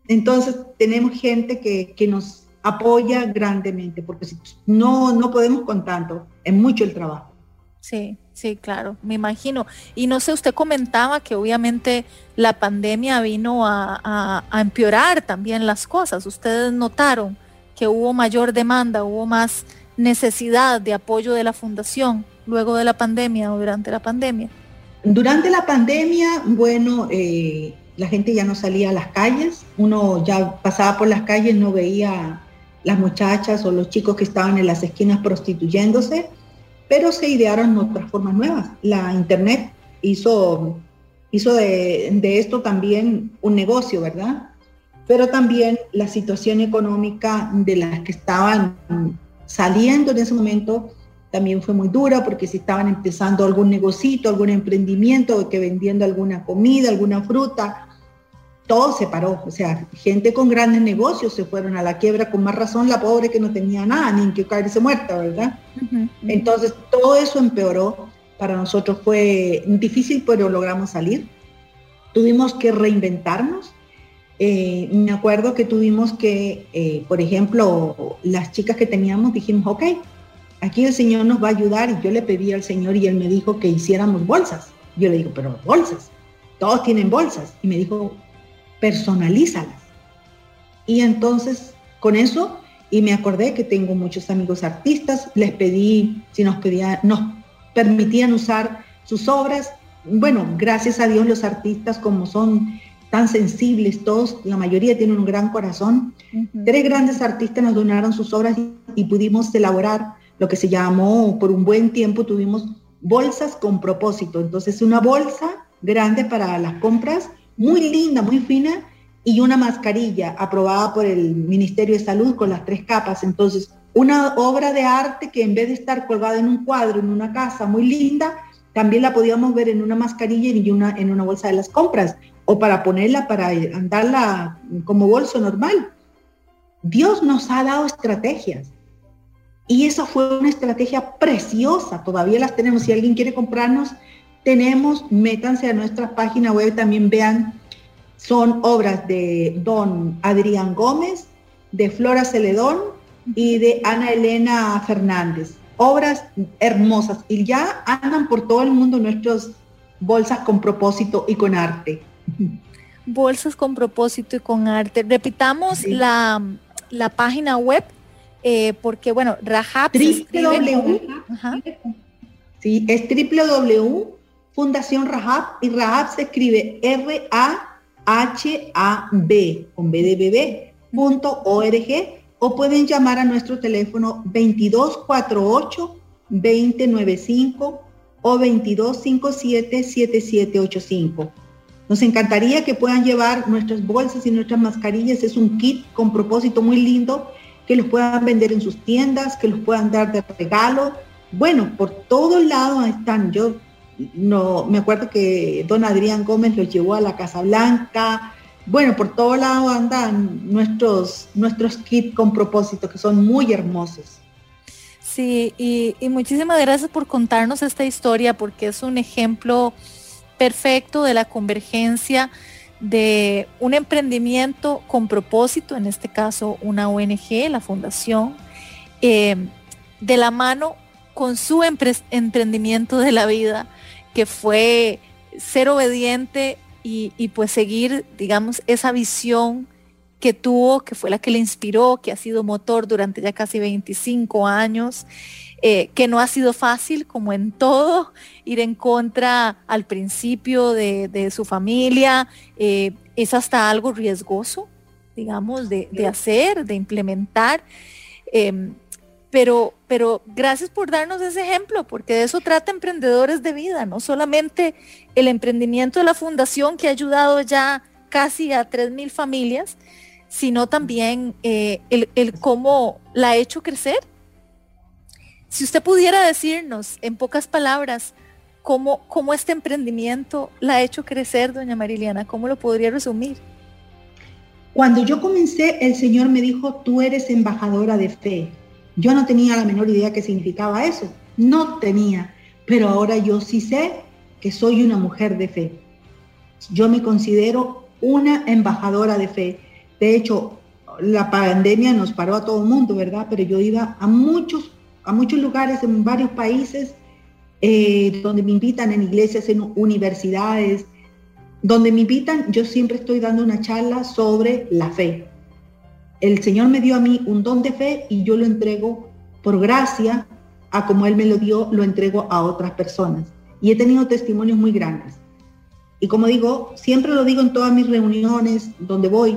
Entonces tenemos gente que, nos apoya grandemente, porque no, no podemos con tanto, es mucho el trabajo. Sí, sí, claro, me imagino. Y no sé, usted comentaba que obviamente la pandemia vino a, a empeorar también las cosas. Ustedes notaron que hubo mayor demanda, hubo más necesidad de apoyo de la fundación luego de la pandemia o durante la pandemia? Durante la pandemia, bueno, eh, la gente ya no salía a las calles, uno ya pasaba por las calles, no veía las muchachas o los chicos que estaban en las esquinas prostituyéndose, pero se idearon otras formas nuevas. La internet hizo, hizo de, de esto también un negocio, ¿verdad? Pero también la situación económica de las que estaban saliendo en ese momento también fue muy dura porque si estaban empezando algún negocito, algún emprendimiento, que vendiendo alguna comida, alguna fruta, todo se paró. O sea, gente con grandes negocios se fueron a la quiebra, con más razón la pobre que no tenía nada, ni en que caerse muerta, ¿verdad? Entonces, todo eso empeoró. Para nosotros fue difícil, pero logramos salir. Tuvimos que reinventarnos. Eh, me acuerdo que tuvimos que, eh, por ejemplo, las chicas que teníamos dijimos, ok, aquí el Señor nos va a ayudar y yo le pedí al Señor y Él me dijo que hiciéramos bolsas. Yo le digo, pero bolsas, todos tienen bolsas. Y me dijo, personalízalas. Y entonces con eso, y me acordé que tengo muchos amigos artistas, les pedí si nos, pedían, nos permitían usar sus obras. Bueno, gracias a Dios los artistas como son tan sensibles, todos, la mayoría tienen un gran corazón. Tres grandes artistas nos donaron sus obras y pudimos elaborar lo que se llamó, por un buen tiempo tuvimos bolsas con propósito. Entonces una bolsa grande para las compras, muy linda, muy fina, y una mascarilla aprobada por el Ministerio de Salud con las tres capas. Entonces, una obra de arte que en vez de estar colgada en un cuadro, en una casa muy linda, también la podíamos ver en una mascarilla y una, en una bolsa de las compras, o para ponerla, para andarla como bolso normal. Dios nos ha dado estrategias. Y esa fue una estrategia preciosa, todavía las tenemos. Si alguien quiere comprarnos, tenemos, métanse a nuestra página web, también vean, son obras de don Adrián Gómez, de Flora Celedón y de Ana Elena Fernández. Obras hermosas y ya andan por todo el mundo nuestras bolsas con propósito y con arte. Bolsas con propósito y con arte. Repitamos la, la página web eh, porque bueno, Rahab sí, es www Fundación Rahab y Rahab se escribe R-A-H-A-B con B de bebé, punto org o pueden llamar a nuestro teléfono 2248 2095 o 2257 7785. Nos encantaría que puedan llevar nuestras bolsas y nuestras mascarillas. Es un kit con propósito muy lindo, que los puedan vender en sus tiendas, que los puedan dar de regalo. Bueno, por todos lados están. Yo no me acuerdo que don Adrián Gómez los llevó a la Casa Blanca. Bueno, por todos lados andan nuestros, nuestros kits con propósito, que son muy hermosos. Sí, y, y muchísimas gracias por contarnos esta historia, porque es un ejemplo perfecto de la convergencia de un emprendimiento con propósito, en este caso una ONG, la fundación, eh, de la mano con su emprendimiento de la vida, que fue ser obediente y, y, pues seguir, digamos, esa visión que tuvo, que fue la que le inspiró, que ha sido motor durante ya casi 25 años eh, que no ha sido fácil, como en todo, ir en contra al principio de, su familia, eh, es hasta algo riesgoso, digamos, de, hacer, de implementar. Em, pero, pero gracias por darnos ese ejemplo, porque de eso trata Emprendedores de Vida, no solamente el emprendimiento de la fundación que ha ayudado ya casi a 3.000 familias, sino también eh, el, el, cómo la ha hecho crecer si usted pudiera decirnos en pocas palabras cómo, cómo este emprendimiento la ha hecho crecer, doña Mariliana, ¿cómo lo podría resumir? Cuando yo comencé, el Señor me dijo, tú eres embajadora de fe. Yo no tenía la menor idea qué significaba eso. No tenía. Pero ahora yo sí sé que soy una mujer de fe. Yo me considero una embajadora de fe. De hecho, la pandemia nos paró a todo el mundo, ¿verdad? Pero yo iba a muchos a muchos lugares en varios países eh, donde me invitan en iglesias, en universidades, donde me invitan, yo siempre estoy dando una charla sobre la fe. El Señor me dio a mí un don de fe y yo lo entrego por gracia, a como Él me lo dio, lo entrego a otras personas. Y he tenido testimonios muy grandes. Y como digo, siempre lo digo en todas mis reuniones donde voy,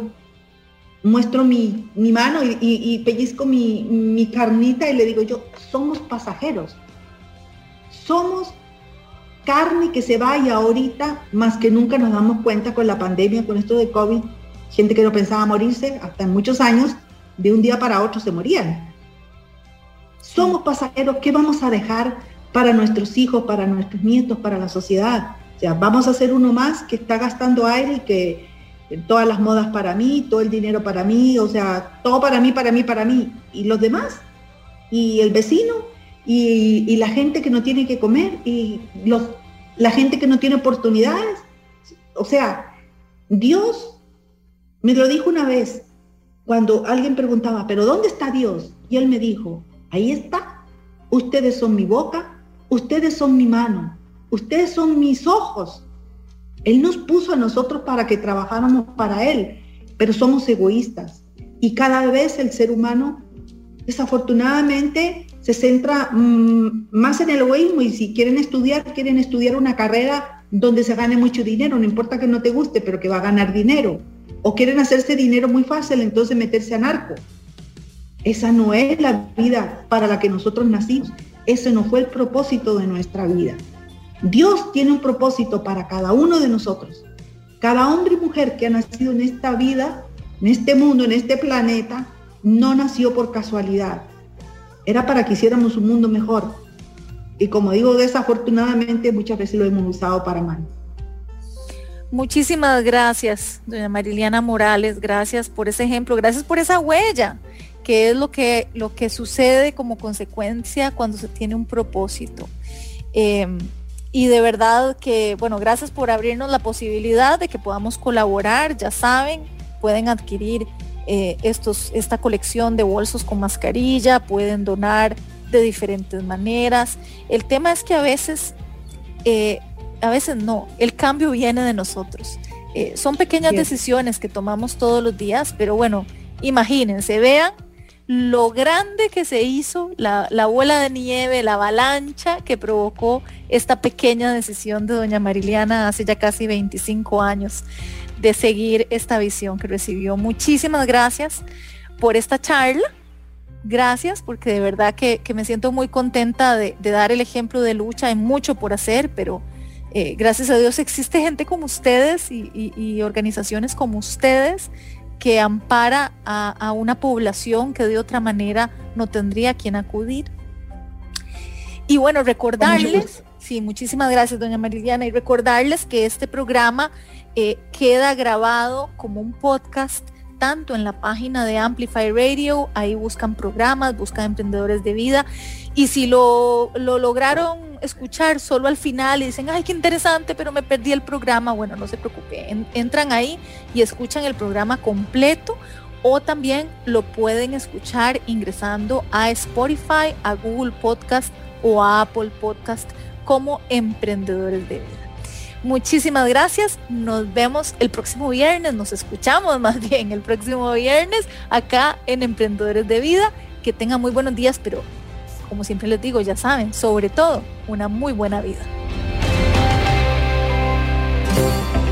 muestro mi, mano y, pellizco mi, carnita y le digo yo, somos pasajeros. Somos carne que se vaya ahorita, más que nunca nos damos cuenta con la pandemia, con esto de COVID, gente que no pensaba morirse, hasta en muchos años, de un día para otro se morían. Somos pasajeros, ¿qué vamos a dejar para nuestros hijos, para nuestros nietos, para la sociedad? O sea, vamos a ser uno más que está gastando aire y que todas las modas para mí, todo el dinero para mí, o sea, todo para mí, para mí, para mí. ¿Y los demás? ¿Y el vecino? ¿Y, la gente que no tiene que comer? ¿Y los, la gente que no tiene oportunidades? O sea, Dios me lo dijo una vez cuando alguien preguntaba, ¿pero dónde está Dios? Y él me dijo, ahí está. Ustedes son mi boca, ustedes son mi mano, ustedes son mis ojos, él nos puso a nosotros para que trabajáramos para Él, pero somos egoístas. Y cada vez el ser humano, desafortunadamente, se centra mm, más en el egoísmo y si quieren estudiar, quieren estudiar una carrera donde se gane mucho dinero, no importa que no te guste, pero que va a ganar dinero. O quieren hacerse dinero muy fácil, entonces meterse a narco. Esa no es la vida para la que nosotros nacimos. Ese no fue el propósito de nuestra vida. Dios tiene un propósito para cada uno de nosotros. Cada hombre y mujer que ha nacido en esta vida, en este mundo, en este planeta, no nació por casualidad. Era para que hiciéramos un mundo mejor. Y como digo, desafortunadamente muchas veces lo hemos usado para mal. Muchísimas gracias, doña Mariliana Morales. Gracias por ese ejemplo, gracias por esa huella, que es lo que, lo que sucede como consecuencia cuando se tiene un propósito. Em, y de verdad que, bueno, gracias por abrirnos la posibilidad de que podamos colaborar, ya saben, pueden adquirir eh, estos, esta colección de bolsos con mascarilla, pueden donar de diferentes maneras. El tema es que a veces, eh, a veces no, el cambio viene de nosotros. Eh, son pequeñas decisiones que tomamos todos los días, pero bueno, imagínense, vean lo grande que se hizo, la, la, bola de nieve, la avalancha que provocó esta pequeña decisión de doña Mariliana hace ya casi 25 años de seguir esta visión que recibió. Muchísimas gracias por esta charla. Gracias porque de verdad que, me siento muy contenta de, dar el ejemplo de lucha. Hay mucho por hacer, pero Eh, gracias a Dios existe gente como ustedes y, organizaciones como ustedes que ampara a, una población que de otra manera no tendría a quien acudir. Y bueno, recordarles, sí, muchísimas gracias, doña Mariliana, y recordarles que este programa eh, queda grabado como un podcast tanto en la página de Amplify Radio, ahí buscan programas, buscan emprendedores de vida, y si lo, lograron escuchar solo al final y dicen, ay, qué interesante, pero me perdí el programa, bueno, no se preocupe, entran ahí y escuchan el programa completo o también lo pueden escuchar ingresando a Spotify, a Google Podcast o a Apple Podcast como emprendedores de vida. Muchísimas gracias. Nos vemos el próximo viernes. Nos escuchamos más bien el próximo viernes acá en Emprendedores de Vida. Que tengan muy buenos días, pero como siempre les digo, ya saben, sobre todo, una muy buena vida.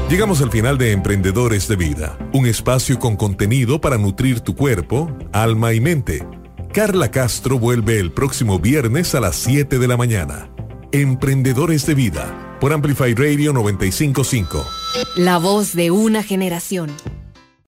Llegamos al final de Emprendedores de Vida, un espacio con contenido para nutrir tu cuerpo, alma y mente. Carla Castro vuelve el próximo viernes a las 7 de la mañana. Emprendedores de Vida por Amplify Radio 955. La voz de una generación.